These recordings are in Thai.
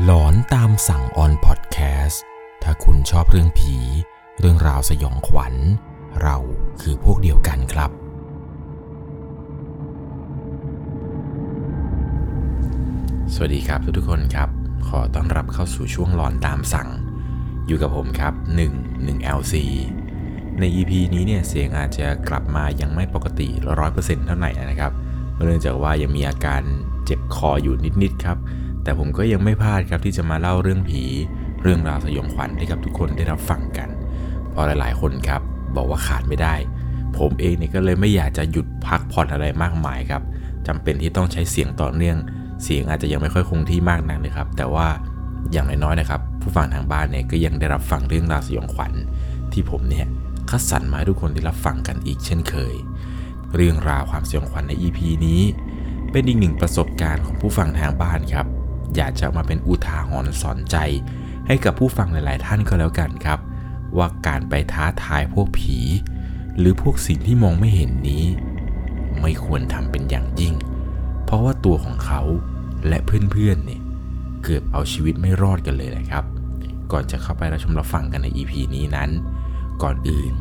หลอนตามสั่งออนพอดแคสต์ถ้าคุณชอบเรื่องผี เรื่องราวสยองขวัญ เราคือพวกเดียวกันครับ สวัสดีครับทุกๆคนครับ ขอต้อนรับเข้าสู่ช่วงหลอนตามสั่ง อยู่กับผมครับ 1 1 LC ใน EP นี้เนี่ยเสียงอาจจะกลับมายังไม่ปกติร้อยเปอร์เซ็นต์เท่าไหร่นะครับเนื่องจากว่ายังมีอาการเจ็บคออยู่นิดๆครับ แต่ผมก็ยังไม่พลาดครับที่จะมาเล่าเรื่องผี เรื่องราวสยองขวัญให้กับทุกคนได้รับฟังกัน เพราะหลาย ๆ คนครับ บอกว่าขาดไม่ได้ ผมเองเนี่ยก็เลยไม่อยากจะหยุดพักผ่อนอะไรมากมายครับจำเป็นที่ต้องใช้เสียงต่อเนื่อง เสียงอาจจะยังไม่ค่อยคงที่มากนักเลยครับ แต่ว่าอย่างน้อยๆนะครับ ผู้ฟังทางบ้านเนี่ยก็ยังได้รับฟังเรื่องราวสยองขวัญ ที่ผมเนี่ยคัดสรรมาให้ทุกคนได้รับฟังกันอีกเช่นเคย เรื่องราวความสยองขวัญใน EP นี้ เป็นอีกหนึ่งประสบการณ์ของผู้ฟังทางบ้านครับ อยากจะมาเป็นอุทาหรณ์สอนใจ ให้กับผู้ฟังหลาย ๆ ท่านก็แล้วกันครับ ว่าการไปท้าทายพวกผี หรือพวกสิ่งที่มองไม่เห็นนี้ ไม่ควรทำเป็นอย่างยิ่ง เพราะว่าตัวของเขาและเพื่อน ๆ เนี่ย เกือบเอาชีวิตไม่รอดกันเลยแหละครับ ก่อนจะเข้าไปรับชมรับฟังกันใน EP นี้นั้น ก่อนอื่น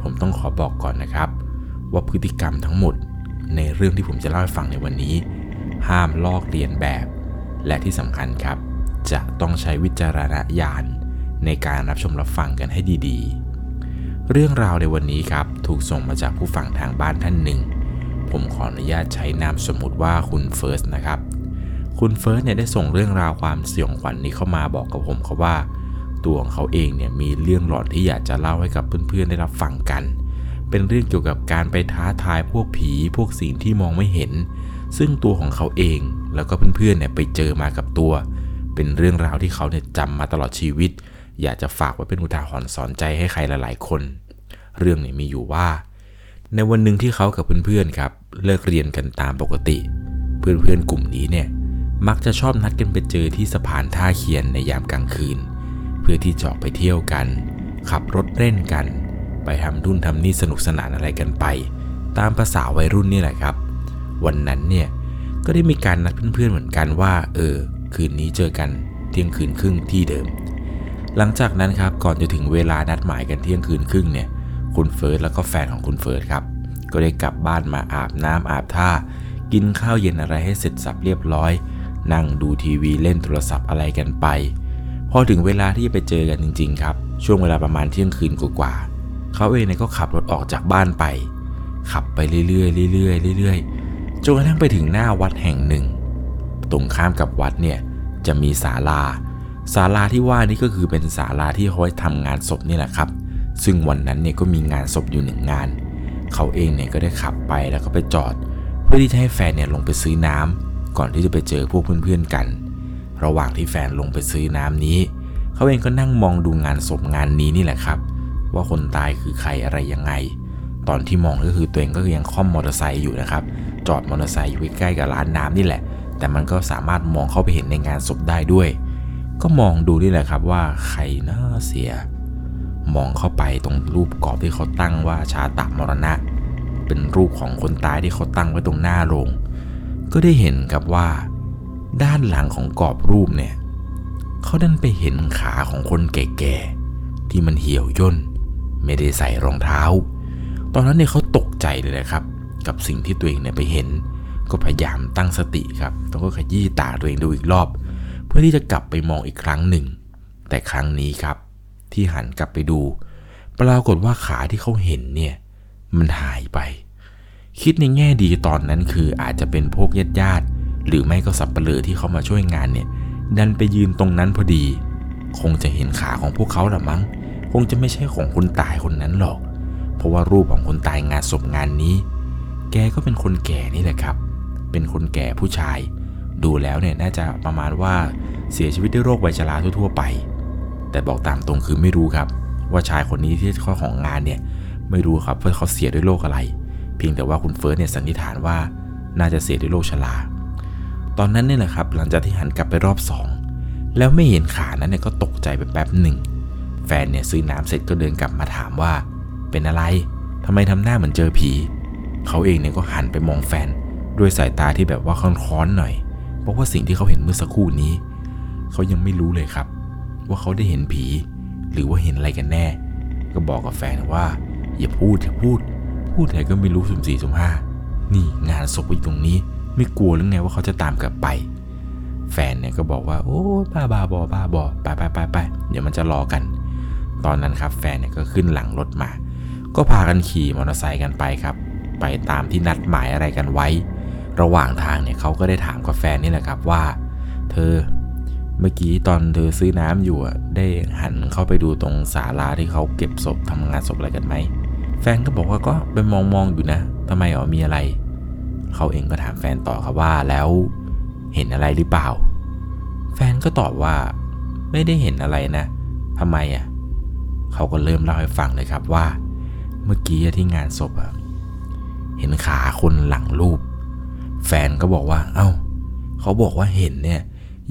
ผมต้องขอบอกก่อนนะครับ ว่าพฤติกรรมทั้งหมดในเรื่องที่ผมจะเล่าให้ฟังในวันนี้ ห้ามลอกเลียนแบบ และที่สำคัญครับ จะต้องใช้วิจารณญาณในการรับชมรับฟังกันให้ดีๆ เรื่องราวในวันนี้ครับถูกส่งมาจากผู้ฟังทางบ้านท่านหนึ่ง ผมขออนุญาตใช้นามสมมุติว่าคุณเฟิร์สนะครับ คุณเฟิร์สเนี่ยได้ส่งเรื่องราวความสยองขวัญนนี้เข้ามาบอกกับผมเขาว่า ตัวของเขาเองเนี่ยมีเรื่องหลอนที่อยากจะเล่าให้กับเพื่อนๆได้รับฟังกัน เป็นเรื่องเกี่ยวกับการไปท้าทายพวกผีพวกสิ่งที่มองไม่เห็น ซึ่งตัวของเขาเองแล้วก็เพื่อนๆเนี่ยไปเจอมากับตัว เป็นเรื่องราวที่เขาเนี่ยจำมาตลอดชีวิต อยากจะฝากไว้เป็นอุทาหรณ์สอนใจให้ใครหลายๆคน เรื่องเนี่ยมีอยู่ว่า ในวันหนึ่งที่เขากับเพื่อนๆครับเลิกเรียนกันตามปกติ เพื่อนๆกลุ่มนี้เนี่ยมักจะชอบนัดกันไปเจอที่สะพานท่าเคียนในยามกลางคืน เพื่อที่จะออกไปเที่ยวกัน ขับรถเล่นกัน ไปทำทุ่นทำนี่สนุกสนานอะไรกันไป ตามภาษาวัยรุ่นนี่แหละครับ วันนั้นเนี่ยก็ได้มีการนัดเพื่อนๆเหมือนกันว่า เออ คืนนี้เจอกันเที่ยงคืนครึ่งที่เดิม หลังจากนั้นครับก่อนจะถึงเวลานัดหมายกันเที่ยงคืนครึ่งเนี่ยคุณเฟิร์สแล้วก็แฟนของคุณเฟิร์สครับ ก็ได้กลับบ้านมาอาบน้ำอาบท่า กินข้าวเย็นอะไรให้เสร็จสรรพเรียบร้อย นั่งดูทีวีเล่นโทรศัพท์อะไรกันไป พอถึงเวลาที่จะไปเจอกันจริง ๆ ครับ ช่วงเวลาประมาณเที่ยงคืนกว่าๆเขาเองเนี่ยก็ขับรถออกจากบ้านไป ขับไปเรื่อยๆเรื่อยๆเรื่อยๆ จนกระทั่งไปถึงหน้าวัดแห่งหนึ่ง ตรงข้ามกับวัดเนี่ยจะมีศาลาศาลาที่ว่านี่ก็คือเป็นศาลาที่เขาไว้ทำงานศพนี่แหละครับ ซึ่งวันนั้นเนี่ยก็มีงานศพอยู่หนึ่งงาน เขาเองเนี่ยก็ได้ขับไปแล้วก็ไปจอด เพื่อที่จะให้แฟนเนี่ยลงไปซื้อน้ำก่อนที่จะไปเจอพวกเพื่อนๆกัน ระหว่างที่แฟนลงไปซื้อน้ำนี้ เขาเองก็นั่งมองดูงานศพงานนี้นี่แหละครับ ว่าคนตายคือใครอะไรยังไง ตอนที่มองก็คือตัวเองก็ยังค่อมมอเตอร์ไซค์อยู่นะครับ จอดมอเตอร์ไซค์อยู่ใกล้ๆกับร้านน้ำนี่แหละ แต่มันก็สามารถมองเข้าไปเห็นในงานศพได้ด้วย ก็มองดูนี่แหละครับว่าใครน่าเสีย มองเข้าไปตรงรูปกรอบที่เขาตั้งว่าชาตะมรณะ เป็นรูปของคนตายที่เขาตั้งไว้ตรงหน้าโรง ก็ได้เห็นครับว่า ด้านหลังของกรอบรูปเนี่ยเขาดันไปเห็นขาของคนแก่ๆที่มันเหี่ยวย่นไม่ได้ใส่รองเท้า ตอนนั้นเนี่ยเขาตกใจเลยนะครับ กับสิ่งที่ตัวเองเนี่ยไปเห็น ก็พยายามตั้งสติครับแล้วก็ขยี้ตาตัวเองดูอีกรอบ เพื่อที่จะกลับไปมองอีกครั้งหนึ่ง แต่ครั้งนี้ครับ ที่หันกลับไปดู ปรากฏว่าขาที่เขาเห็นเนี่ยมันหายไป คิดในแง่ดีตอนนั้นคืออาจจะเป็นพวกญาติญาติหรือไม่ก็สับเปลือที่เขามาช่วยงานเนี่ย ดันไปยืนตรงนั้นพอดี คงจะเห็นขาของพวกเขาละมั้ง คงจะไม่ใช่ของคนตายคนนั้นหรอก เพราะว่ารูปของคนตายงานศพงานนี้ แกก็เป็นคนแก่นี่แหละครับ เป็นคนแก่ผู้ชาย ดูแล้วเนี่ยน่าจะประมาณว่าเสียชีวิตด้วยโรคไวชราทั่วๆไป แต่บอกตามตรงคือไม่รู้ครับ ว่าชายคนนี้ที่ข้อของงานเนี่ยไม่รู้ครับว่าเขาเสียด้วยโรคอะไร เพียงแต่ว่าคุณเฟิร์สเนี่ยสันนิษฐานว่าน่าจะเสียด้วยโรคชรา ตอนนั้นเนี่ยแหละครับหลังจากที่หันกลับไปรอบสองแล้วไม่เห็นขานั้นเนี่ยก็ตกใจไปแป๊บหนึ่ง แฟนเนี่ยซื้อน้ำเสร็จก็เดินกลับมาถามว่า เป็นอะไรทำไมทำหน้าเหมือนเจอผี เขาเองเนี่ยก็หันไปมองแฟน ด้วยสายตาที่แบบว่าค้อนๆหน่อย เพราะว่าสิ่งที่เขาเห็นเมื่อสักครู่นี้ เขายังไม่รู้เลยครับ ว่าเขาได้เห็นผี หรือว่าเห็นอะไรกันแน่ ก็บอกกับแฟนว่า อย่าพูดอย่าพูด พูดอะไรก็ไม่รู้สุ่มสี่สุ่มห้านี่งานศพอยู่ตรงนี้ ไม่กลัวหรือไงว่าเขาจะตามกลับไป แฟนเนี่ยก็บอกว่าโอ้บ้าบ้าบอบ้าบอไปไปไปไปเดี๋ยวมันจะรอกัน ตอนนั้นครับแฟนเนี่ยก็ขึ้นหลังรถมา ก็พากันขี่มอเตอร์ไซค์กันไปครับ ไปตามที่นัดหมายอะไรกันไว้ ระหว่างทางเนี่ยเขาก็ได้ถามกับแฟนนี่แหละครับว่า เธอเมื่อกี้ตอนเธอซื้อน้ำอยู่อะได้หันเข้าไปดูตรงศาลาที่เขาเก็บศพทำงานศพอะไรกันไหมแฟนก็บอกว่าก็ไปมองมองๆอยู่นะทำไมอ๋อมีอะไร เขาเองก็ถามแฟนต่อครับว่าแล้วเห็นอะไรหรือเปล่า แฟนก็ตอบว่าไม่ได้เห็นอะไรนะทำไมอะเขาก็เริ่มเล่าให้ฟังเลยครับว่า เมื่อกี้ที่งานศพอะ ห็นขาคนหลังรูป แฟนก็บอกว่า เอ้า เขาบอกว่าเห็นเนี่ย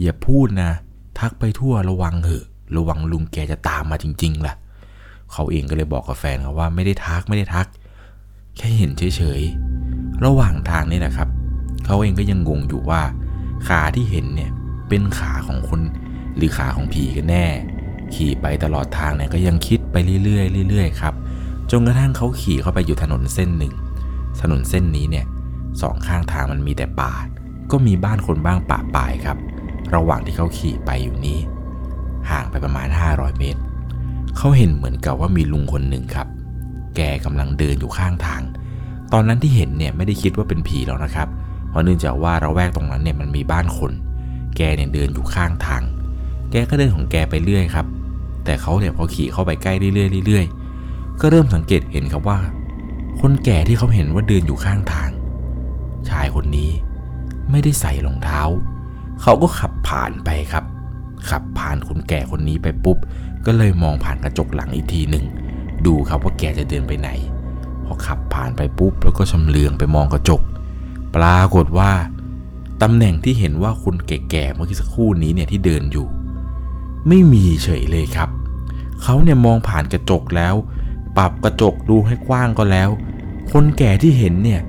อย่าพูดนะ ทักไปทั่วระวังเถอะ ระวังลุงแกจะตามมาจริง ๆ ล่ะ เขาเองก็เลยบอกกับแฟนครับว่าไม่ได้ทักไม่ได้ทัก แค่เห็นเฉยๆ ระหว่างทางนี่แหละครับ เขาเองก็ยังงงอยู่ว่า ขาที่เห็นเนี่ยเป็นขาของคนหรือขาของผีกันแน่ ขี่ไปตลอดทางเนี่ยก็ยังคิดไปเรื่อยๆเรื่อยๆครับจนกระทั่งเขาขี่เข้าไปอยู่ถนนเส้นหนึ่ง ถนนเส้นนี้เนี่ยสองข้างทางมันมีแต่ป่า ก็มีบ้านคนบ้างป่าปลายครับ ระหว่างที่เขาขี่ไปอยู่นี้ ห่างไปประมาณ 500 เมตร เขาเห็นเหมือนกับว่ามีลุงคนหนึ่งครับ แกกำลังเดินอยู่ข้างทาง ตอนนั้นที่เห็นเนี่ยไม่ได้คิดว่าเป็นผีหรอกนะครับ เพราะเนื่องจากว่าเราแวกตรงนั้นเนี่ยมันมีบ้านคน แกเนี่ยเดินอยู่ข้างทาง แกก็เดินของแกไปเรื่อยครับ แต่เขาเนี่ยพอขี่เข้าไปใกล้เรื่อยๆเรื่อยๆก็เริ่มสังเกตเห็นครับว่า คนแก่ที่เขาเห็นว่าเดินอยู่ข้างทาง ชายคนนี้ไม่ได้ใส่รองเท้า เขาก็ขับผ่านไปครับ ขับผ่านคนแก่คนนี้ไปปุ๊บ ก็เลยมองผ่านกระจกหลังอีกทีหนึ่ง ดูครับว่าแกจะเดินไปไหน พอขับผ่านไปปุ๊บ แล้วก็ชำเลืองไปมองกระจก ปรากฏว่าตำแหน่งที่เห็นว่าคนแก่ๆเมื่อกี้สักครู่นี้เนี่ยที่เดินอยู่ ไม่มีเฉยเลยครับ เขาเนี่ยมองผ่านกระจกแล้ว ปรับกระจกดูให้กว้างก็แล้ว คนแก่ที่เห็นเนี่ย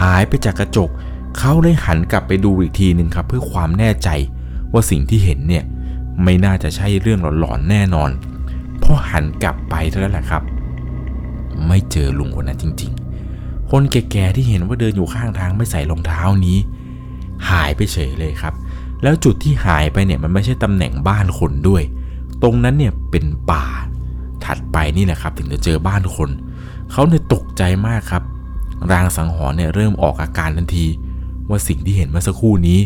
หายไปจากกระจก เขาเลยหันกลับไปดูอีกทีหนึ่งครับ เพื่อความแน่ใจว่าสิ่งที่เห็นเนี่ยไม่น่าจะใช่เรื่องหลอนๆแน่นอนพอหันกลับไปเท่านั้นแหละครับ ไม่เจอลุงคนนั้นจริง ๆ คนแก่ๆที่เห็นว่าเดินอยู่ข้างทางไม่ใส่รองเท้านี้ หายไปเฉยเลยครับ แล้วจุดที่หายไปเนี่ยมันไม่ใช่ตำแหน่งบ้านคนด้วย ตรงนั้นเนี่ยเป็นป่า ถัดไปนี่แหละครับ ถึงจะเจอบ้านคน เขาเนี่ยตกใจมากครับ รางสังหรณ์เนี่ยเริ่มออกอาการทันที ว่าสิ่งที่เห็นเมื่อสักครู่นี้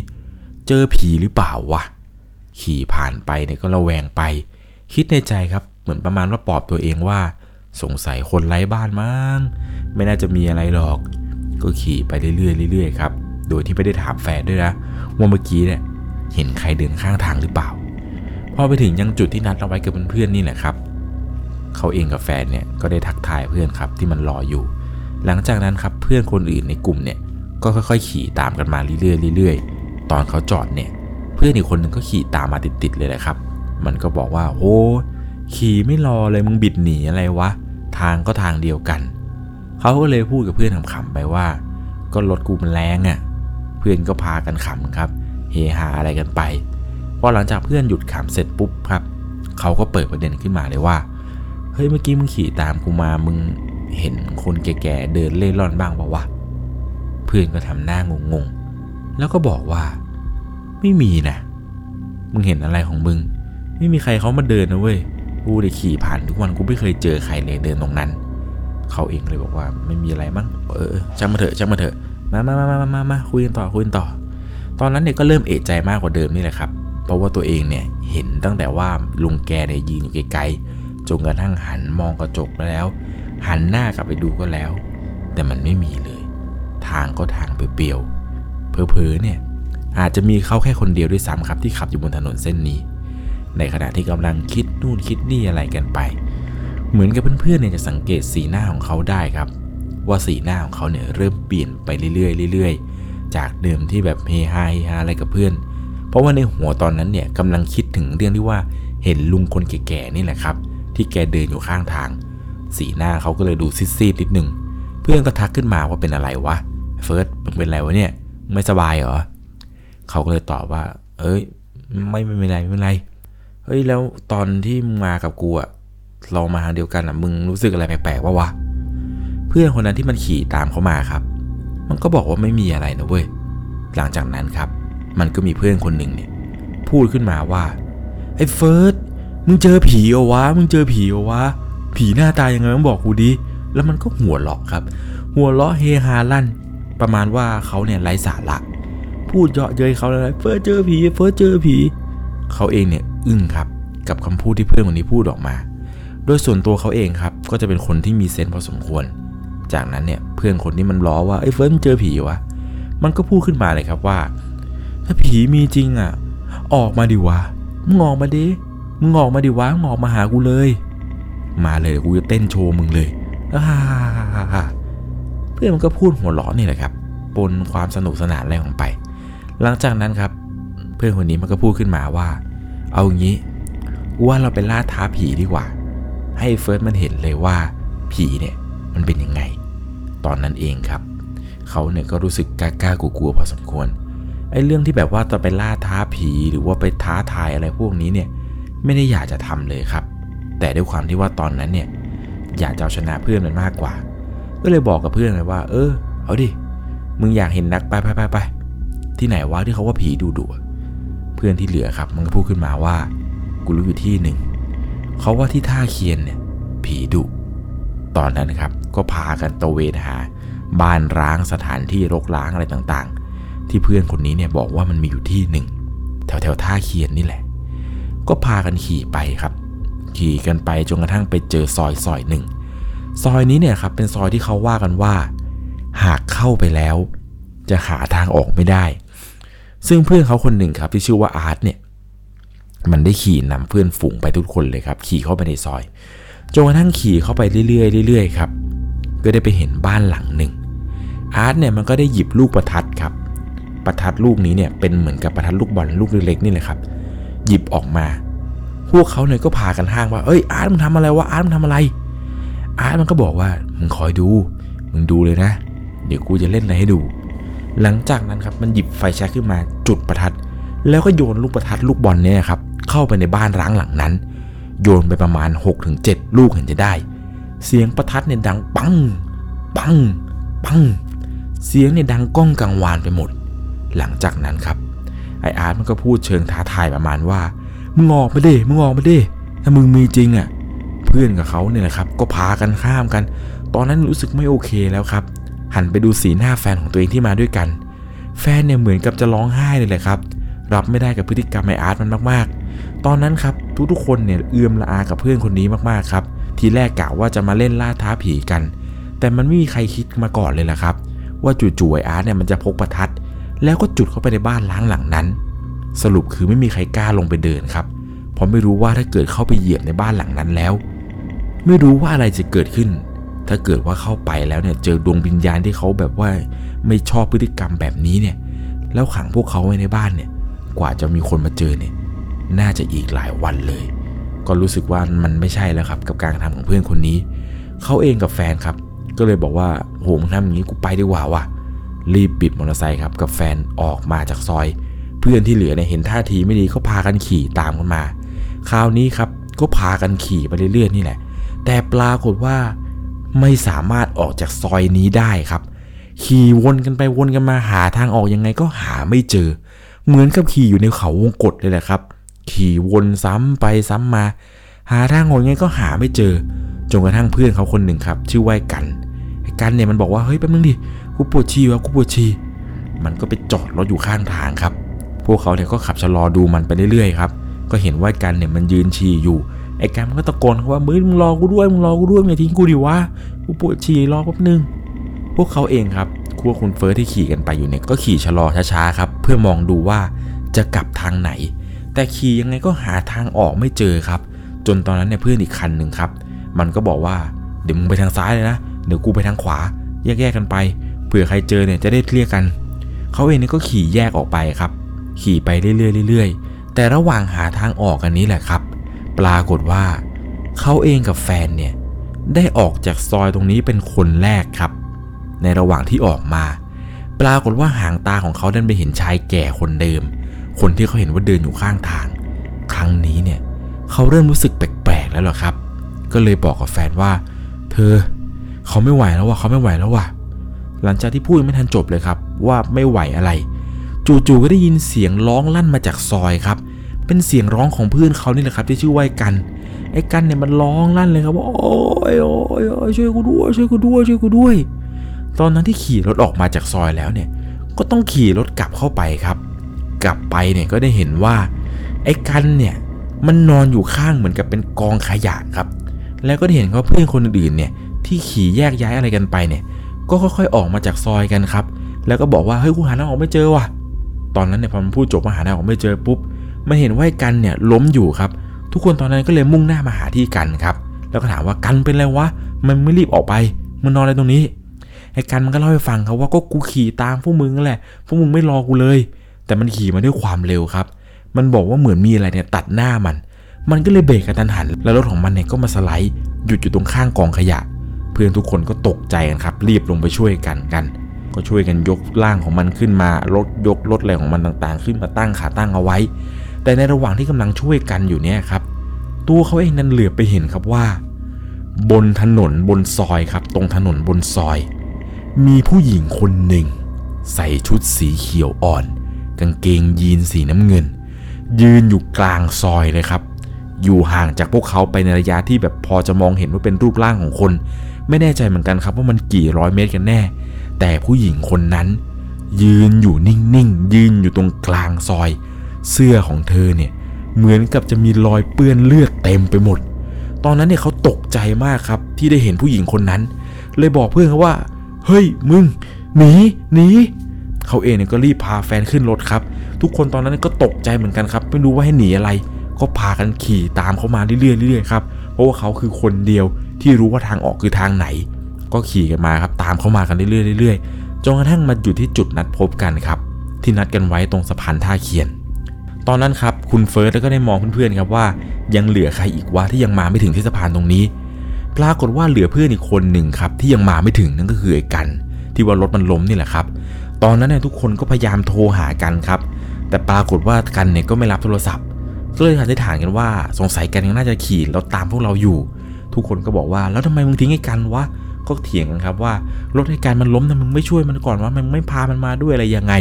เจอผีหรือเปล่าวะขี่ผ่านไปเนี่ยก็ระแวงไป คิดในใจครับเหมือนประมาณว่าปลอบตัวเองว่า สงสัยคนไร้บ้านมั้งไม่น่าจะมีอะไรหรอก ก็ขี่ไปเรื่อยๆเรื่อยๆครับโดยที่ไม่ได้ถามแฟนด้วยนะว่าเมื่อกี้เนี่ยเห็นใครเดินข้างทางหรือเปล่าพอไปถึงยังจุดที่นัดเอาไว้กับเพื่อนๆนี่แหละครับ เขาเองกับแฟนเนี่ยก็ได้ทักทายเพื่อนครับที่มันรออยู่ หลังจากนั้นครับเพื่อนคนอื่นในกลุ่มเนี่ยก็ค่อยๆ ขี่ตามกันมาเรื่อยๆเรื่อยๆ ตอนเขาจอดเนี่ย เพื่อนอีกคนหนึ่งก็ขี่ตามมาติดๆเลยแหละครับ มันก็บอกว่าโอ้ขี่ไม่รอเลยมึงบิดหนีอะไรวะ ทางก็ทางเดียวกัน เขาก็เลยพูดกับเพื่อนขำๆไปว่า ก็รถกูมันแรงอะ่ะ เพื่อนก็พากันขำครับ เฮฮาอะไรกันไป พอหลังจากเพื่อนหยุดขำเสร็จปุ๊บครับ เขาก็เปิดประเด็นขึ้นมาเลยว่า ฮ้ยเมื่อกี้มึงขี่ตามกูมามึงเห็นคนแก่ๆเดินเล่ร่อนบ้างปล่าวะเพื่อนก็ทำหน้างงๆ แล้วก็บอกว่า ไม่มีนะ มึงเห็นอะไรของมึง ไม่มีใครเขามาเดินนะเว้ย กูได้ขี่ผ่านทุกวันกูไม่เคยเจอใครเลยเดินตรงนั้น เขาเองเลยบอกว่าไม่มีอะไรมั้ง เออช่างมาเถอะช่างมาเถอะ มามามามามามาคุยกันต่อคุยกันต่อ ตอนนั้นเนี่ยก็เริ่มเอะใจมากกว่าเดิมนี่แหละครับ เพราะว่าตัวเองเนี่ยเห็นตั้งแต่ว่าลุงแกเนี่ยยืนอยู่ไกลๆ จนกระทั่งหันมองกระจกแล้ว หันหน้ากลับไปดูก็แล้ว แต่มันไม่มีเลย ทางก็ทางเปลี่ยวๆเพอๆเนี่ยอาจจะมีเขาแค่คนเดียวด้วยซ้ำครับที่ขับอยู่บนถนนเส้นนี้ ในขณะที่กำลังคิดนู่นคิดนี่อะไรกันไป เหมือนกับเพื่อนๆเนี่ยจะสังเกตสีหน้าของเขาได้ครับ ว่าสีหน้าของเขาเนี่ยเริ่มเปลี่ยนไปเรื่อยๆเรื่อยๆ จากเดิมที่แบบเฮฮาเฮฮาอะไรกับเพื่อน เพราะว่าในหัวตอนนั้นเนี่ยกำลังคิดถึงเรื่องที่ว่าเห็นลุงคนแก่ๆนี่แหละครับ ที่แกเดินอยู่ข้างทาง สีหน้าเขาก็เลยดูซีดๆนิดนึง เพื่อนก็ทักขึ้นมาว่าเป็นอะไรวะ เฟิร์สมึงเป็นอะไรวะเนี่ย ไม่สบายเหรอ เขาก็เลยตอบว่า เอ้ย ไม่ไม่เป็นไรไม่เป็นไร เฮ้ยแล้วตอนที่มึงมากับกูอะเรามาทางเดียวกันอะมึงรู้สึกอะไรแปลกๆวะวะ เพื่อนคนนั้นที่มันขี่ตามเขามาครับ มันก็บอกว่าไม่มีอะไรนะเว้ย หลังจากนั้นครับ มันก็มีเพื่อนคนหนึ่งเนี่ย พูดขึ้นมาว่าไอ้เฟิร์ส มึงเจอผีเหรอวะ มึงเจอผีเหรอวะ ผีหน้าตายังไงมึงบอกกูดิ แล้วมันก็หัวเราะครับ หัวเราะเฮฮาลั่น ประมาณว่าเขาเนี่ยไร้สาระ พูดเยาะเย้ยเขาเลยเฟิร์สเจอผีเฟิร์สเจอผี เขาเองเนี่ยอึ้งครับ กับคำพูดที่เพื่อนคนนี้พูดออกมา โดยส่วนตัวเขาเองครับ ก็จะเป็นคนที่มีเซนส์พอสมควร จากนั้นเนี่ยเพื่อนคนนี้มันล้อว่าไอ้เฟิร์สมึงเจอผีวะ มันก็พูดขึ้นมาเลยครับว่า ถ้าผีมีจริงอะ ออกมาดิวะมึงออกมาดิ มึงออกมาดิวะมึงออกมาหากูเลย มาเลยกูจะเต้นโชว์มึงเลยเพื่อนมันก็พูดหัวเราะนี่แหละครับปนความสนุกสนานอะไรของไป หลังจากนั้นครับ เพื่อนคนนี้มันก็พูดขึ้นมาว่า เอางี้กูว่าเราไปล่าท้าผีดีกว่า ให้เฟิร์สมันเห็นเลยว่า ผีเนี่ยมันเป็นยังไง ตอนนั้นเองครับ เขาเนี่ยก็รู้สึกกล้าๆกลัวๆพอสมควรไอ้เรื่องที่แบบว่าจะไปล่าท้าผีหรือว่าไปท้าทายอะไรพวกนี้เนี่ย ไม่ได้อยากจะทำเลยครับ แต่ด้วยความที่ว่าตอนนั้นเนี่ยอยากจะเอาชนะเพื่อนมันมากกว่า ก็เลยบอกกับเพื่อนเลยว่า เออ เอาดิ มึงอยากเห็นนักไปไปไปไปที่ไหนวะที่เขาว่าผีดูดุเพื่อนที่เหลือครับมันก็พูดขึ้นมาว่า กูรู้อยู่ที่หนึ่ง เขาว่าที่ท่าเคียนเนี่ย ผีดุตอนนั้นครับก็พากันตะเวนหา บ้านร้างสถานที่รกร้างอะไรต่างๆ ที่เพื่อนคนนี้เนี่ยบอกว่ามันมีอยู่ที่หนึ่งแถวแถวท่าเคียนนี่แหละ ก็พากันขี่ไปครับ ขี่กันไปจนกระทั่งไปเจอซอยซอยหนึ่ง ซอยนี้เนี่ยครับเป็นซอยที่เขาว่ากันว่า หากเข้าไปแล้ว จะหาทางออกไม่ได้ ซึ่งเพื่อนเขาคนหนึ่งครับที่ชื่อว่าอาร์ตเนี่ยมันได้ขี่นำเพื่อนฝูงไปทุกคนเลยครับ ขี่เข้าไปในซอยจนกระทั่งขี่เข้าไปเรื่อยๆเรื่อยๆครับ ก็ได้ไปเห็นบ้านหลังหนึ่ง อาร์ตเนี่ยมันก็ได้หยิบลูกประทัดครับ ประทัดลูกนี้เนี่ยเป็นเหมือนกับประทัดลูกบอลลูกเล็กๆนี่เลยครับ หยิบออกมา พวกเขาเนี่ยก็พากันห้างว่า เอ้ยอาร์ตมึงทำอะไรวะอาร์ตมึงทำอะไร อาร์ตมันก็บอกว่ามึงคอยดู มึงดูเลยนะ เดี๋ยวกูจะเล่นอะไรให้ดู หลังจากนั้นครับมันหยิบไฟแช็กขึ้นมาจุดประทัด แล้วก็โยนลูกประทัดลูกบอลเนี่ยครับเข้าไปในบ้านร้างหลังนั้น โยนไปประมาณ 6-7 ลูกเห็นจะได้ เสียงประทัดเนี่ยดังปัง ปัง ปัง เสียงเนี่ยดังก้องกังวานไปหมด หลังจากนั้นครับ ไออาร์ตมันก็พูดเชิงท้าทายประมาณว่า มึงออกมาดิ มึงออกมาดิ ถ้ามึงมีจริงอะ่ะ เพื่อนกับเขาเนี่ยแหละครับ ก็พากันข้ามกัน ตอนนั้นรู้สึกไม่โอเคแล้วครับ หันไปดูสีหน้าแฟนของตัวเองที่มาด้วยกัน แฟนเนี่ยเหมือนกับจะร้องไห้เลยแหละครับ รับไม่ได้กับพฤติกรรมไออาร์ตมันมากๆ ตอนนั้นครับทุกๆคนเนี่ยเอื้อมละอากับเพื่อนคนนี้มากๆครับ ทีแรกกะว่าจะมาเล่นล่าท้าผีกัน แต่มันไม่มีใครคิดมาก่อนเลยล่ะครับ ว่าจู่ๆไออาร์ตเนี่ยมันจะพกประทัด แล้วก็จุดเข้าไปในบ้านล้างหลังนั้น สรุปคือไม่มีใครกล้าลงไปเดินครับ เพราะไม่รู้ว่าถ้าเกิดเข้าไปเหยียบในบ้านหลังนั้นแล้ว ไม่รู้ว่าอะไรจะเกิดขึ้น ถ้าเกิดว่าเข้าไปแล้วเนี่ยเจอดวงวิญญาณที่เขาแบบว่าไม่ชอบพฤติกรรมแบบนี้เนี่ย แล้วขังพวกเขาไว้ในบ้านเนี่ย กว่าจะมีคนมาเจอเนี่ย น่าจะอีกหลายวันเลย ก็รู้สึกว่ามันไม่ใช่แล้วครับกับการกระทำของเพื่อนคนนี้ เขาเองกับแฟนครับ ก็เลยบอกว่าโหมึงทำอย่างนี้กูไปดีกว่าว่ะ รีบปิดมอเตอร์ไซค์ครับกับแฟนออกมาจากซอย เพื่อนที่เหลือเนี่ยเห็นท่าทีไม่ดีก็พากันขี่ตามกันมา คราวนี้ครับก็พากันขี่ไปเรื่อยๆนี่แหละ แต่ปรากฏว่าไม่สามารถออกจากซอยนี้ได้ครับ ขี่วนกันไปวนกันมาหาทางออกยังไงก็หาไม่เจอ เหมือนกับขี่อยู่ในเขาวงกฏเลยแหละครับ ขี่วนซ้ำไปซ้ำมา หาทางออกยังไงก็หาไม่เจอจนกระทั่งเพื่อนเขาคนหนึ่งครับ ชื่อว่ากันไอ้กันเนี่ยมันบอกว่าเฮ้ยแป๊บนึงดิ กูปวดฉี่วะกูปวดฉี่มันก็ไปจอดรถอยู่ข้างทางครับ พวกเขาเนี่ยก็ขับชะลอดูมันไปเรื่อยๆครับ ก็เห็นว่าไอ้กันเนี่ยมันยืนฉี่อยู่ไอ้กันมันก็ตะโกนว่ามึงมึงรอกูด้วยมึงรอกูด้วยอย่าทิ้งกูดิวะกูปวดฉี่รอแป๊บนึง พวกเขาเองครับครัวคุณเฟิร์สที่ขี่กันไปอยู่เนี่ยก็ขี่ชะลอช้าๆครับ เพื่อมองดูว่าจะกลับทางไหน แต่ขี่ยังไงก็หาทางออกไม่เจอครับ จนตอนนั้นเนี่ยเพื่อนอีกคันหนึ่งครับ มันก็บอกว่าเดี๋ยวมึงไปทางซ้ายเลยนะเดี๋ยวกูไปทางขวาแยกๆกันไป เผื่อใครเจอเนี่ยจะได้เคลียร์กัน เขาเองเนี่ยก็ขี่แยกออกไปครับ ขี่ไปเรื่อยๆเรื่อยๆ แต่ระหว่างหาทางออกกันนี้แหละครับ ปรากฏว่า เขาเองกับแฟนเนี่ยได้ออกจากซอยตรงนี้เป็นคนแรกครับ ในระหว่างที่ออกมา ปรากฏว่าหางตาของเขาดันไปเห็นชายแก่คนเดิมคคนที่เขาเห็นว่าเดินอยู่ข้างทาง ครั้งนี้เนี่ยเขาเริ่มรู้สึกแปลกๆแล้วหรอครับ ก็เลยบอกกับแฟนว่า เธอ เขาไม่ไหวแล้วว่ะเขาไม่ไหวแล้วว่ะ หลังจากที่พูดไม่ทันจบเลยครับ ว่าไม่ไหวอะไร จู่ๆก็ได้ยินเสียงร้องลั่นมาจากซอยครับ เป็นเสียงร้องของเพื่อนเขานี่แหละครับ ที่ชื่อว่าไอ้กัน ไอ้กันเนี่ยมันร้องลั่นเลยครับว่าโอ้ยโอ้ยโอ้ยช่วยกูด้วยช่วยกูด้วยช่วยกูด้วย ตอนนั้นที่ขี่รถออกมาจากซอยแล้วเนี่ย ก็ต้องขี่รถกลับเข้าไปครับ กลับไปเนี่ยก็ได้เห็นว่า ไอ้กันเนี่ยมันนอนอยู่ข้างเหมือนกับเป็นกองขยะครับ แล้วก็เห็นว่าเพื่อนคนอื่นๆเนี่ยที่ขี่แยกย้ายอะไรกันไปเนี่ย ก็ค่อยๆออกมาจากซอยกันครับ แล้วก็บอกว่าเฮ้ยกูหาทางออกไม่เจอว่ะ ตอนนั้นเนี่ยพอมันพูดจบมาหาทางออกไม่เจอปุ๊บ มันเห็นว่าไอ้กันเนี่ยล้มอยู่ครับ ทุกคนตอนนั้นก็เลยมุ่งหน้ามาหาที่กันครับ แล้วก็ถามว่ากันเป็นไรวะ มันไม่รีบออกไป มันนอนอะไรตรงนี้ ไอ้กันมันก็เล่าให้ฟังครับว่าก็กูขี่ตามพวกมึงนั่นแหละ พวกมึงไม่รอกูเลย แต่มันขี่มาด้วยความเร็วครับ มันบอกว่าเหมือนมีอะไรเนี่ยตัดหน้ามัน มันก็เลยเบรกกระทันหัน แล้วรถของมันเนี่ยก็มาสไลด์หยุดอยู่ตรงข้างกองขยะ พื่อนทุกคนก็ตกใจกันครับ รีบลงไปช่วยกันกัน ก็ช่วยกันยกร่างของมันขึ้นมารถยกรถอะไรของมันต่างๆ ขึ้นมาตั้งขาตั้งเอาไว้ แต่ในระหว่างที่กำลังช่วยกันอยู่เนี่ยครับ ตัวเขาเองนั้นเหลือบไปเห็นครับว่า บนถนนบนซอยครับ ตรงถนนบนซอย มีผู้หญิงคนหนึ่ง ใส่ชุดสีเขียวอ่อน กางเกงยีนสีน้ำเงิน ยืนอยู่กลางซอยเลยครับ อยู่ห่างจากพวกเขาไปในระยะที่แบบพอจะมองเห็นว่าเป็นรูปร่างของคน ไม่แน่ใจเหมือนกันครับว่ามันกี่ร้อยเมตรกันแน่ แต่ผู้หญิงคนนั้น ยืนอยู่นิ่งๆยืนอยู่ตรงกลางซอย เสื้อของเธอเนี่ยเหมือนกับจะมีรอยเปื้อนเลือดเต็มไปหมด ตอนนั้นเนี่ยเขาตกใจมากครับที่ได้เห็นผู้หญิงคนนั้น เลยบอกเพื่อนเขาว่า เฮ้ยมึงหนีหนีเขาเองเนี่ยก็รีบพาแฟนขึ้นรถครับ ทุกคนตอนนั้นก็ตกใจเหมือนกันครับ ไม่รู้ว่าให้หนีอะไร ก็พากันขี่ตามเขามาเรื่อยๆเรื่อยๆครับ เพราะว่าเขาคือคนเดียว ที่รู้ว่าทางออกคือทางไหน ก็ขี่กันมาครับตามเขามากันเรื่อยๆเรื่อยๆจนกระทั่งมาอยู่ที่จุดนัดพบกันครับ ที่นัดกันไว้ตรงสะพานท่าเคียน ตอนนั้นครับคุณเฟิร์สก็ได้มองเพื่อนๆครับว่า ยังเหลือใครอีกวะที่ยังมาไม่ถึงที่สะพานตรงนี้ ปรากฏว่าเหลือเพื่อนอีกคนหนึ่งครับที่ยังมาไม่ถึงนั่นก็คือไอ้กัน ที่ว่ารถมันล้มนี่แหละครับ ตอนนั้นเนี่ยทุกคนก็พยายามโทรหากันครับแต่ปรากฏว่ากันเนี่ยก็ไม่รับโทรศัพท์ก็เลยสันนิษฐานกันว่าสงสัยกันยังน่าจะขี่แล้วตามพวกเราอยู่ ทุกคนก็บอกว่า แล้วทำไมมึงทิ้งไอ้กันวะก็เถียงกันครับว่ารถไอ้กันมันล้มทำไมมึงไม่ช่วยมันก่อนวะมันไม่พามันมาด้วยอะไรยังไง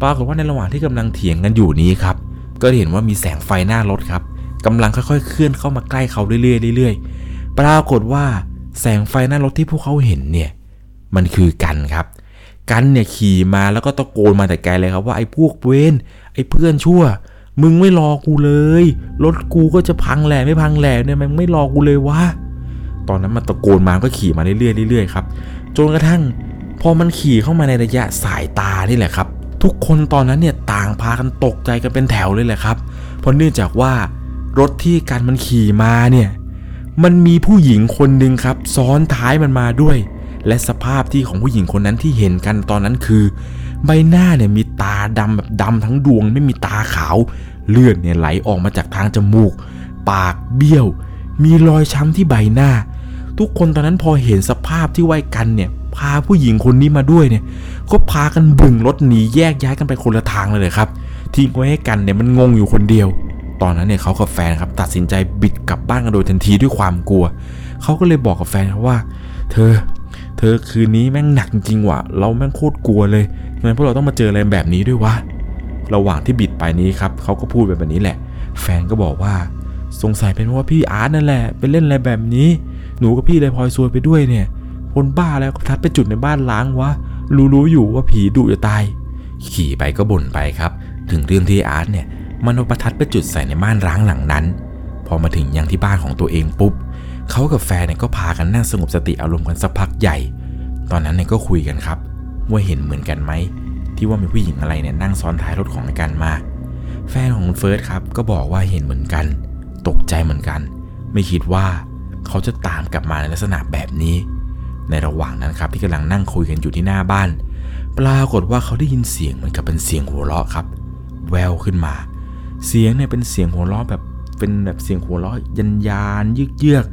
ปรากฏว่าในระหว่างที่กำลังเถียงกันอยู่นี้ครับ ก็เห็นว่ามีแสงไฟหน้ารถครับกำลังค่อยๆเคลื่อนเข้ามาใกล้เขาเรื่อยๆเรื่อยๆ ปรากฏว่าแสงไฟหน้ารถที่พวกเขาเห็นเนี่ยมันคือกันครับ กันเนี่ยขี่มาแล้วก็ตะโกนมาแต่ไกลเลยครับว่าไอ้พวกเวนไอ้เพื่อนชั่ว มึงไม่รอกูเลย รถกูก็จะพังแหล่ไม่พังแหล่เนี่ยมันไม่รอกูเลยวะตอนนั้นมันตะโกนมาก็ขี่มาเรื่อยๆเรื่อยๆครับจนกระทั่ง พอมันขี่เข้ามาในระยะสายตานี่แหละครับ ทุกคนตอนนั้นเนี่ยต่างพากันตกใจกันเป็นแถวเลยแหละครับ เพราะเนื่องจากว่ารถที่กันมันขี่มาเนี่ยมันมีผู้หญิงคนหนึ่งครับ ซ้อนท้ายมันมาด้วย และสภาพที่ของผู้หญิงคนนั้นที่เห็นกันตอนนั้นคือ ใบหน้าเนี่ยมีตาดำแบบดำทั้งดวงไม่มีตาขาว เลือดเนี่ยไหลออกมาจากทางจมูก ปากเบี้ยว มีรอยช้ำที่ใบหน้า ทุกคนตอนนั้นพอเห็นสภาพที่ไว้กันเนี่ยพาผู้หญิงคนนี้มาด้วยเนี่ย ก็พากันบึงรถหนีแยกย้ายกันไปคนละทางเลยเลยครับทิ้งไว้ให้กันเนี่ยมันงงอยู่คนเดียว ตอนนั้นเนี่ยเขากับแฟนครับตัดสินใจบิดกลับบ้านกันโดยทันทีด้วยความกลัว เขาก็เลยบอกกับแฟนครับว่า เธอ เธอคืนนี้แม่งหนักจริงว่ะ เราแม่งโคตรกลัวเลย ทำไมพวกเราต้องมาเจออะไรแบบนี้ด้วยวะ ระหว่างที่บิดไปนี้ครับเขาก็พูดแบบนี้แหละ แฟนก็บอกว่า สงสัยเป็นเพราะว่าพี่อาร์ตนั่นแหละไปเล่นอะไรแบบนี้ หนูกับพี่เลยพลอยซวยไปด้วยเนี่ย คนบ้าแล้วก็ทัดไปจุดในบ้านล้างวะ รู้รู้อยู่ว่าผีดุจะตาย ขี่ไปก็บ่นไปครับ ถึงเรื่องที่อาร์ตเนี่ยมันเอาประทัดไปจุดใส่ในบ้านร้างหลังนั้น พอมาถึงยังที่บ้านของตัวเองปุ๊บเขากับแฟนเนี่ยก็พากันนั่งสงบสติอารมณ์กันสักพักใหญ่ ตอนนั้นเนี่ยก็คุยกันครับ ว่าเห็นเหมือนกันไหมที่ว่ามีผู้หญิงอะไรเนี่ยนั่งซ้อนท้ายรถของไอกันมา แฟนของคุณเฟิร์สครับก็บอกว่าเห็นเหมือนกัน ตกใจเหมือนกัน ไม่คิดว่าเขาจะตามกลับมาในลักษณะแบบนี้ ในระหว่างนั้นครับที่กำลังนั่งคุยกันอยู่ที่หน้าบ้าน ปรากฏว่าเขาได้ยินเสียงเหมือนกับเป็นเสียงหัวเราะครับ แววขึ้นมา เสียงเนี่ยเป็นเสียงหัวเราะแบบเป็นแบบเสียงหัวเราะยันยานๆเยือก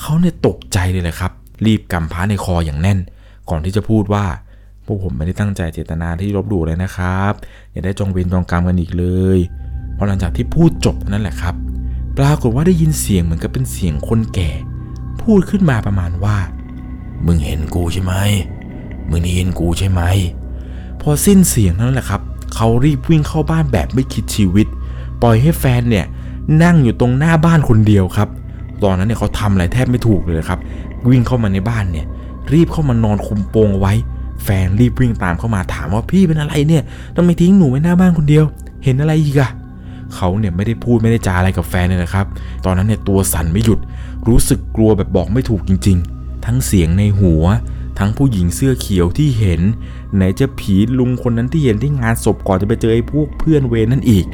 เขาเนี่ยตกใจเลยแหละครับ รีบกำพ้าในคออย่างแน่น ก่อนที่จะพูดว่า พวกผมไม่ได้ตั้งใจเจตนาที่ลบหลู่เลยนะครับ อย่าได้จองเวรจองกรรมกันอีกเลยพอหลังจากที่พูดจบนั่นแหละครับ ปรากฏว่าได้ยินเสียงเหมือนกับเป็นเสียงคนแก่ พูดขึ้นมาประมาณว่า มึงเห็นกูใช่ไหมมึงได้ยินกูใช่ไหม พอสิ้นเสียงนั้นแหละครับ เขารีบวิ่งเข้าบ้านแบบไม่คิดชีวิต ปล่อยให้แฟนเนี่ยนั่งอยู่ตรงหน้าบ้านคนเดียวครับ ตอนนั้นเนี่ยเขาทำอะไรแทบไม่ถูกเลยครับ วิ่งเข้ามาในบ้านเนี่ย รีบเข้ามานอนคุมโปงเอาไว้ แฟนรีบวิ่งตามเข้ามาถามว่าพี่เป็นอะไรเนี่ยทำไมทิ้งหนูไว้หน้าบ้านคนเดียว เห็นอะไรอีกอะเขาเนี่ยไม่ได้พูดไม่ได้จาอะไรกับแฟนเลยนะครับ ตอนนั้นเนี่ยตัวสั่นไม่หยุด รู้สึกกลัวแบบบอกไม่ถูกจริง ๆ ทั้งเสียงในหัว ทั้งผู้หญิงเสื้อเขียวที่เห็น ไหนจะผีลุงคนนั้นที่เห็นที่งานศพก่อนจะไปเจอไอ้พวกเพื่อนเวรนั่นอีก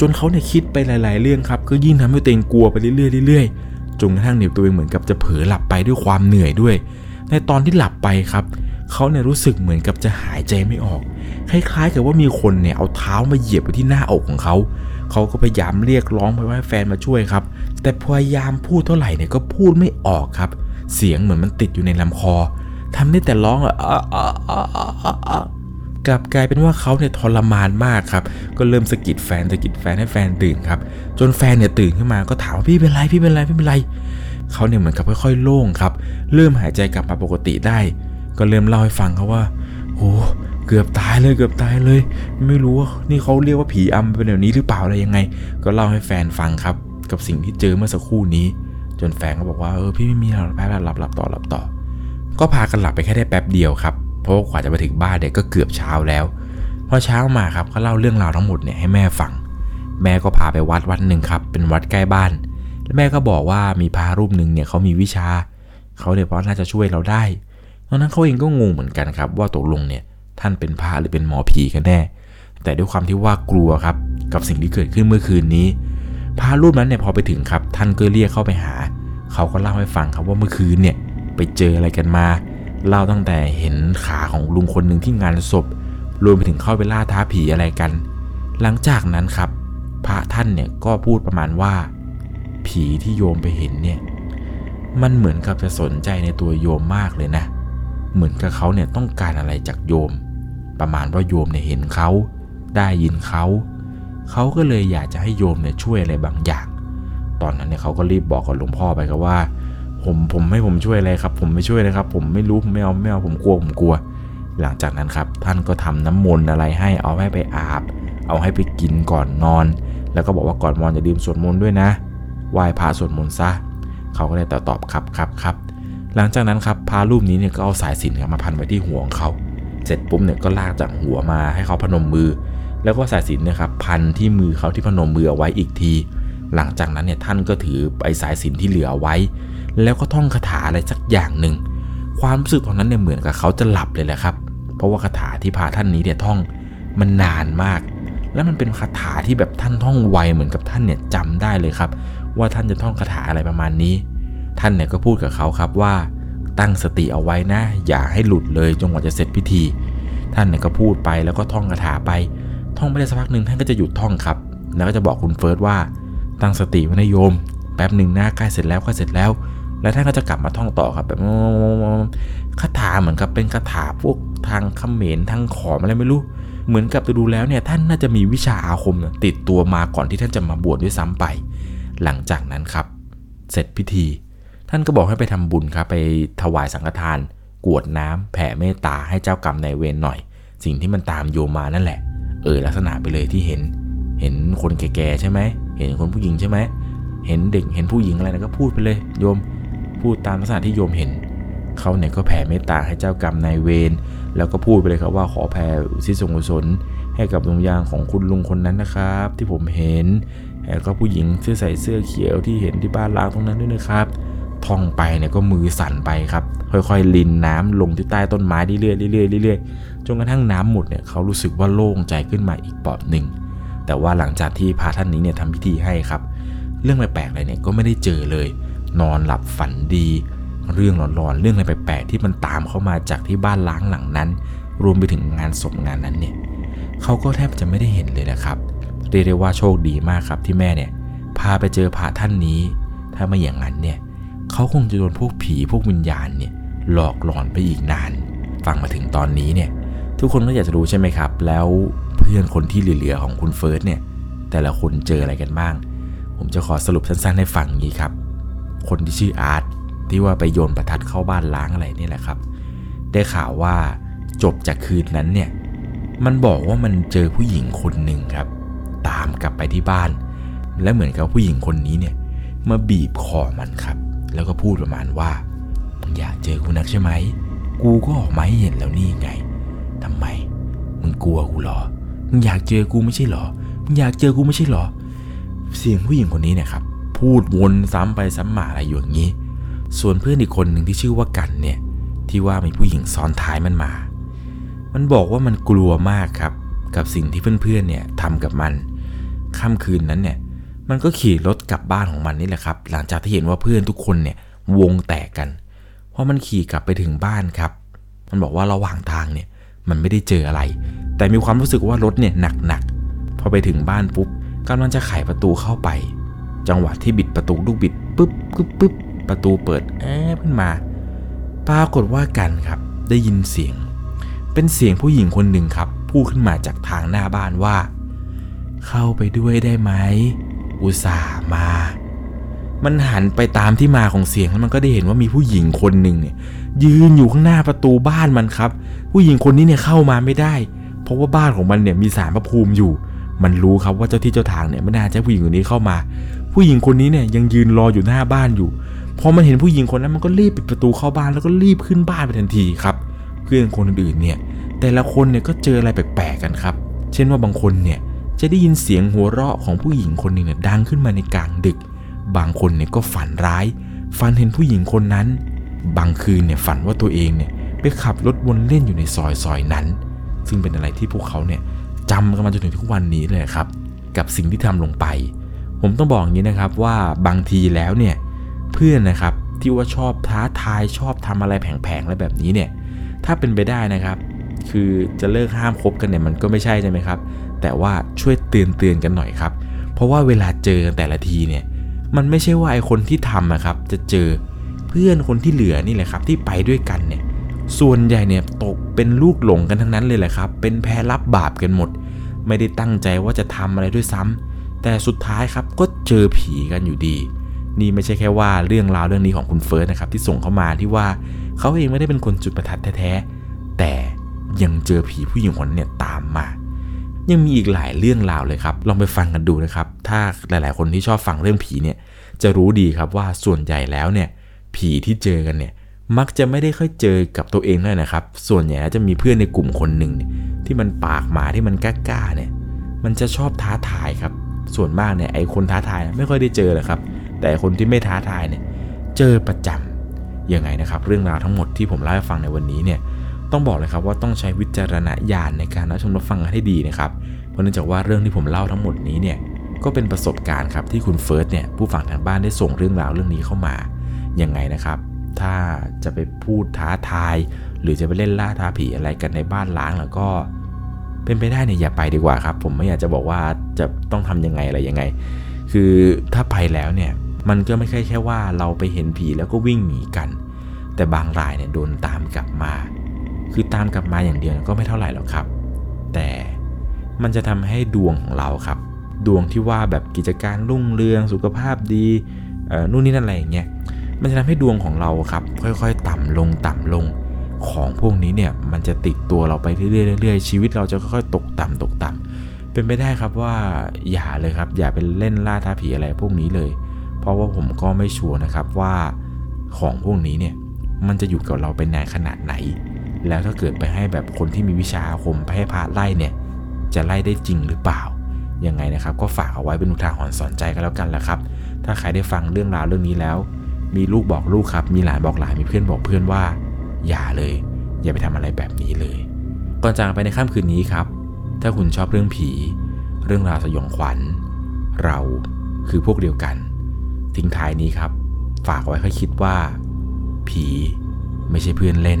จนเขาเนี่ยคิดไปหลาย ๆ เรื่องครับก็ยิ่งทำให้ตัวเองกลัวไปเรื่อยๆเรื่อยๆจนกระทั่งเนี่ยตัวเองเหมือนกับจะเผลอหลับไปด้วยความเหนื่อยด้วย ในตอนที่หลับไปครับ เขาเนี่ยรู้สึกเหมือนกับจะหายใจไม่ออก คล้ายๆ กับว่ามีคนเนี่ยเอาเท้ามาเหยียบไปที่หน้าอกของเขา เขาก็พยายามเรียกร้องไปว่าแฟนมาช่วยครับ แต่พยายามพูดเท่าไหร่เนี่ยก็พูดไม่ออกครับ เสียงเหมือนมันติดอยู่ในลำคอทำได้แต่ร้องอะอะอะอะอะอะอะกลับกลายเป็นว่าเขาเนี่ยทรมานมากครับ ก็เริ่มสะกิดแฟนสะกิดแฟนให้แฟนตื่นครับ จนแฟนเนี่ยตื่นขึ้นมาก็ถามว่าพี่เป็นไรพี่เป็นไรพี่เป็นไร เขาเนี่ยเหมือนกับค่อยๆ โล่งครับ เริ่มหายใจกลับมาปกติได้ ก็เริ่มเล่าให้ฟังเขาว่าโอ้เกือบตายเลยเกือบตายเลย ไม่รู้ว่านี่เขาเรียกว่าผีอำเป็นแบบนี้หรือเปล่าอะไรยังไง ก็เล่าให้แฟนฟังครับ กับสิ่งที่เจอเมื่อสักครู่นี้ จนแฟนก็บอกว่าเออพี่ไม่มีหรอกแป๊บหลับหลับต่อหลับต่อ ก็พากันหลับไปแค่ได้แป๊บเดียวครับเพราะว่ากว่าจะไปถึงบ้านเด็กก็เกือบเช้าแล้วพอเช้ามาครับก็เล่าเรื่องราวทั้งหมดเนี่ยให้แม่ฟัง แม่ก็พาไปวัดวัดหนึ่งครับ เป็นวัดใกล้บ้านแล้วแม่ก็บอกว่ามีพระรูปหนึ่งเนี่ยเขามีวิชาเขาเนี่ยเพราะน่าจะช่วยเราได้ ตอนนั้นเขาเองก็งงเหมือนกันครับ ว่าตกลงเนี่ยท่านเป็นพระหรือเป็นหมอผีกันแน่ แต่ด้วยความที่ว่ากลัวครับกับสิ่งที่เกิดขึ้นเมื่อคืนนี้พระรูปนั้นเนี่ยพอไปถึงครับ ท่านก็เรียกเข้าไปหา เขาก็เล่าให้ฟังครับว่าเมื่อคืนเนี่ยไปเจออะไรกันมา เล่าตั้งแต่เห็นขาของลุงคนหนึ่งที่งานศพ รวมไปถึงเข้าไปล่าท้าผีอะไรกัน หลังจากนั้นครับ พระท่านเนี่ยก็พูดประมาณว่า ผีที่โยมไปเห็นเนี่ย มันเหมือนกับจะสนใจในตัวโยมมากเลยนะเเหมือนกับเขาเนี่ยต้องการอะไรจากโยม ประมาณว่าโยมเนี่ยเห็นเขา ได้ยินเขา เขาก็เลยอยากจะให้โยมเนี่ยช่วยอะไรบางอย่าง ตอนนั้นเนี่ยเขาก็รีบบอกกับหลวงพ่อไปครับว่า ผมผมไม่ผมช่วยอะไรครับ ผมไม่ช่วยเลยครับ ผมไม่รู้ผมไม่เอาไม่เอาผมกลัวผมกลัว หลังจากนั้นครับท่านก็ทำน้ำมนต์อะไรให้เอาให้ไปอาบ เอาให้ไปกินก่อนนอน แล้วก็บอกว่าก่อนนอนอย่าลืมสวดมนต์ด้วยนะไหว้พระสวดมนต์ซะเขาก็เลยตอบตอบครับครับครับ หลังจากนั้นครับพระรูปนี้เนี่ยก็เอาสายสิญจนมาพันไว้ที่หัวของเขาเสร็จปุ๊บเนี่ยก็ลากจากหัวมาให้เขาพนมมือ แล้วก็สายสิญจนเนี่ยครับพันที่มือเขาที่พนมมือเอาไว้อีกที หลังจากนั้นเนี่ยท่านก็ถือไอ้สายสิญจนที่เหลือไว้ แล้วก็ท่องคาถาอะไรสักอย่างหนึ่งความรู้สึกตอนนั้นเนี่ยเหมือนกับเขาจะหลับเลยแหละครับ เพราะว่าคาถาที่พาท่านนี้เนี่ยท่องมันนานมาก แล้วมันเป็นคาถาที่แบบท่านท่องไวเหมือนกับท่านเนี่ยจำได้เลยครับ ว่าท่านจะท่องคาถาอะไรประมาณนี้ ท่านเนี่ยก็พูดกับเขาครับว่าตั้งสติเอาไว้นะ อย่าให้หลุดเลยจนกว่าจะเสร็จพิธี ท่านเนี่ยก็พูดไปแล้วก็ท่องคาถาไป ท่องไปได้สักพักหนึ่งท่านก็จะหยุดท่องครับ แล้วก็จะบอกคุณเฟิร์สว่าตั้งสติไว้นะโยม แป๊บหนึ่งนะใกล้เสร็จแล้วใกล้เสร็จแล้ว แล้วท่านก็จะกลับมาท่องต่อครับแบบคาถาเหมือนกับเป็นคาถาพวกทางเขมรทางขอมอะไรไม่รู้ เหมือนกับจะดูแล้วเนี่ยท่านน่าจะมีวิชาอาคมติดตัวมาก่อนที่ท่านจะมาบวชด้วยซ้ำไป หลังจากนั้นครับ เสร็จพิธีานก็บอกให้ไปทำบุญครับไปถวายสังฆทาน กวดน้ำแผ่เมตตาให้เจ้ากรรมนายเวรหน่อย สิ่งที่มันตามโยมมานั่นแหละ เออลักษณะไปเลยที่เห็น เห็นคนแก่ๆใช่ไหมเห็นคนผู้หญิงใช่ไหมเห็นเด็กเห็นผู้หญิงอะไรนะก็พูดไปเลยโยมพูดตามลักษณะที่โยมเห็นเขาเนี่ยก็แผ่เมตตาให้เจ้ากรรมนายเวรแล้วก็พูดไปเลยครับว่าขอแผ่อุทิศส่วนกุศลให้กับดวงวิญญาณของคุณลุงคนนั้นนะครับ ที่ผมเห็นแล้วก็ผู้หญิงที่ใส่เสื้อเขียวที่เห็นที่บ้านล้างตรงนั้นด้วยนะครับ ท่องไปเนี่ยก็มือสั่นไปครับ ค่อยๆลินน้ำลงที่ใต้ต้นไม้เรื่อยๆเรื่อยๆเรื่อยๆจนกระทั่งน้ำหมดเนี่ยเขารู้สึกว่าโล่งใจขึ้นมาอีกปอดหนึ่งแต่ว่าหลังจากที่พระท่านนี้เนี่ยทำพิธีให้ครับ เรื่องแปลกๆอะไรเนี่ยก็ไม่ได้เจอเลย นอนหลับฝันดี เรื่องหลอนๆเรื่องอะไรแปลกๆที่มันตามเข้ามาจากที่บ้านล้างหลังนั้น รวมไปถึงงานศพงานนั้นเนี่ยเขาก็แทบจะไม่ได้เห็นเลยนะครับเรียกได้ว่าโชคดีมากครับที่แม่เนี่ยพาไปเจอพระท่านนี้ ถ้าไม่อย่างนั้นเนี่ย เขาคงจะโดนพวกผีพวกวิญญาณเนี่ยหลอกหลอนไปอีกนาน ฟังมาถึงตอนนี้เนี่ย ทุกคนก็อยากจะรู้ใช่ไหมครับ แล้วเพื่อนคนที่เหลือๆของคุณเฟิร์สเนี่ย แต่ละคนเจออะไรกันบ้าง ผมจะขอสรุปสั้นๆให้ฟังอย่างนี้ครับ คนที่ชื่ออาร์ตที่ว่าไปโยนประทัดเข้าบ้านล้างอะไรนี่แหละครับ ได้ข่าวว่าจบจากคืนนั้นเนี่ย มันบอกว่ามันเจอผู้หญิงคนหนึ่งครับ ตามกลับไปที่บ้าน และเหมือนกับผู้หญิงคนนี้เนี่ยมาบีบคอมันครับ แล้วก็พูดประมาณว่ามึงอยากเจอกูนักใช่ไหม กูก็ออกมาให้เห็นแล้วนี่ไงทำไม มึงกลัวกูหรอ มึงอยากเจอกูไม่ใช่หรอ มึงอยากเจอกูไม่ใช่หรอ เสียงผู้หญิงคนนี้เนี่ยครับ พูดวนซ้ำไปซ้ำมาอะไรอยู่อย่างนี้ ส่วนเพื่อนอีกคนหนึ่งที่ชื่อว่ากันเนี่ย ที่ว่ามีผู้หญิงซ้อนท้ายมันมา มันบอกว่ามันกลัวมากครับ กับสิ่งที่เพื่อนๆเนี่ยทำกับมัน ค่ำคืนนั้นเนี่ย มันก็ขี่รถกลับบ้านของมันนี่แหละครับ หลังจากที่เห็นว่าเพื่อนทุกคนเนี่ยวงแตกกันพอมันขี่กลับไปถึงบ้านครับ มันบอกว่าระหว่างทางเนี่ยมันไม่ได้เจออะไร แต่มีความรู้สึกว่ารถเนี่ยหนักๆพอไปถึงบ้านปุ๊บกำลังจะไขประตูเข้าไป จังหวะที่บิดประตูลูกบิดปุ๊บปุ๊บปุ๊บประตูเปิดแอบขึ้นมา ปรากฏว่ากันครับได้ยินเสียง เป็นเสียงผู้หญิงคนหนึ่งครับพูดขึ้นมาจากทางหน้าบ้านว่า เข้าไปด้วยได้ไหม อุตส่าห์มา มันหันไปตามที่มาของเสียงแล้วมันก็ได้เห็นว่ามีผู้หญิงคนหนึ่งเนี่ยยืนอยู่ข้างหน้าประตูบ้านมันครับ ผู้หญิงคนนี้เนี่ยเข้ามาไม่ได้ เพราะว่าบ้านของมันเนี่ยมีสารพระภูมิอยู่ มันรู้ครับว่าเจ้าที่เจ้าทางเนี่ยไม่น่าจะผู้หญิงคนนี้เข้ามา ผู้หญิงคนนี้เนี่ยยังยืนรออยู่หน้าบ้านอยู่ พอมันเห็นผู้หญิงคนนั้นมันก็รีบปิดประตูเข้าบ้านแล้วก็รีบขึ้นบ้านไปทันทีครับ เพื่อนคนอื่นๆเนี่ยแต่ละคนเนี่ยก็เจออะไรแปลกๆกันครับ เช่นว่าบางคนเนี่ย จะได้ยินเสียงหัวเราะของผู้หญิงคนหนึ่งเนี่ยดังขึ้นมาในกลางดึก บางคนเนี่ยก็ฝันร้าย ฝันเห็นผู้หญิงคนนั้น บางคืนเนี่ยฝันว่าตัวเองเนี่ยไปขับรถวนเล่นอยู่ในซอยซอยนั้น ซึ่งเป็นอะไรที่พวกเขาเนี่ยจำกันมาจนถึงทุกวันนี้เลยครับ กับสิ่งที่ทำลงไป ผมต้องบอกอย่างนี้นะครับว่าบางทีแล้วเนี่ยเพื่อนนะครับที่ว่าชอบท้าทายชอบทำอะไรแผงๆอะไรแบบนี้เนี่ยถ้าเป็นไปได้นะครับ คือจะเลิกห้ามคบกันเนี่ยมันก็ไม่ใช่ใช่ไหมครับ แต่ว่าช่วยเตือนเตือนกันหน่อยครับ เพราะว่าเวลาเจอกันแต่ละทีเนี่ย มันไม่ใช่ว่าไอคนที่ทำนะครับ จะเจอเพื่อนคนที่เหลือนี่แหละครับ ที่ไปด้วยกันเนี่ย ส่วนใหญ่เนี่ยตกเป็นลูกหลงกันทั้งนั้นเลยแหละครับ เป็นแพ้รับบาปกันหมด ไม่ได้ตั้งใจว่าจะทำอะไรด้วยซ้ำแต่สุดท้ายครับก็เจอผีกันอยู่ดีนี่ไม่ใช่แค่ว่าเรื่องราวเรื่องนี้ของคุณเฟิร์สนะครับที่ส่งเข้ามาที่ว่าเขาเองไม่ได้เป็นคนจุดประทัดแท้ๆแต่ ยังเจอผีผู้หญิงคนนั้นเนี่ยตามมา ยังมีอีกหลายเรื่องราวเลยครับ ลองไปฟังกันดูนะครับ ถ้าหลาย ๆ คนที่ชอบฟังเรื่องผีเนี่ยจะรู้ดีครับว่าส่วนใหญ่แล้วเนี่ยผีที่เจอกันเนี่ยมักจะไม่ได้ค่อยเจอกับตัวเองเลยนะครับ ส่วนใหญ่จะมีเพื่อนในกลุ่มคนหนึ่งที่มันปากหมาที่มันกล้าๆเนี่ย มันจะชอบท้าทายครับ ส่วนมากเนี่ยไอ้คนท้าทายไม่ค่อยได้เจอเลยครับ แต่คนที่ไม่ท้าทายเนี่ยเจอประจำยังไงนะครับ เรื่องราวทั้งหมดที่ผมเล่าให้ฟังในวันนี้เนี่ย ต้องบอกเลยครับว่าต้องใช้วิจารณญาณในการรับชมรับฟังกันให้ดีนะครับ เพราะเนื่องจากว่าเรื่องที่ผมเล่าทั้งหมดนี้เนี่ยก็เป็นประสบการณ์ครับที่คุณเฟิร์สเนี่ยผู้ฟังทางบ้านได้ส่งเรื่องราวเรื่องนี้เข้ามายังไงนะครับ ถ้าจะไปพูดท้าทาย หรือจะไปเล่นล่าท้าผีอะไรกันในบ้านล้างแล้วก็เป็นไปได้เนี่ยอย่าไปดีกว่าครับ ผมไม่อยากจะบอกว่าจะต้องทำยังไงอะไรยังไง คือถ้าไปแล้วเนี่ยมันก็ไม่ใช่แค่ว่าเราไปเห็นผีแล้วก็วิ่งหนีกัน แต่บางรายเนี่ยโดนตามกลับมา คือตามกลับมาอย่างเดียวก็ไม่เท่าไหร่หรอกครับ แต่มันจะทำให้ดวงของเราครับ ดวงที่ว่าแบบกิจการรุ่งเรืองสุขภาพดีเอ่อนู่นนี่นั่นอะไรอย่างเงี้ยมันจะทำให้ดวงของเราครับ ค่อยๆ ต่ำลงต่ำลงของพวกนี้เนี่ยมันจะติดตัวเราไปเรื่อยๆๆชีวิตเราจะค่อยๆตกต่ำตกต่ำเป็นไปได้ครับว่าอย่าเลยครับ อย่าไปเล่นล่าท้าผีอะไรพวกนี้เลย เพราะว่าผมก็ไม่ชัวร์นะครับว่าของพวกนี้เนี่ยมันจะอยู่กับเราไปนานขนาดไหน แล้วถ้าเกิดไปให้แบบคนที่มีวิชาอาคมไปให้พระไล่เนี่ย จะไล่ได้จริงหรือเปล่า ยังไงนะครับ ก็ฝากเอาไว้เป็นอุทาหรณ์สอนใจกันแล้วกันละครับ ถ้าใครได้ฟังเรื่องราวเรื่องนี้แล้ว มีลูกบอกลูกครับ มีหลานบอกหลาน มีเพื่อนบอกเพื่อนว่า อย่าเลย อย่าไปทำอะไรแบบนี้เลย ก่อนจากไปในค่ำคืนนี้ครับ ถ้าคุณชอบเรื่องผี เรื่องราวสยองขวัญ เราคือพวกเดียวกัน ทิ้งท้ายนี้ครับ ฝากไว้ค่อยคิดว่า ผีไม่ใช่เพื่อนเล่น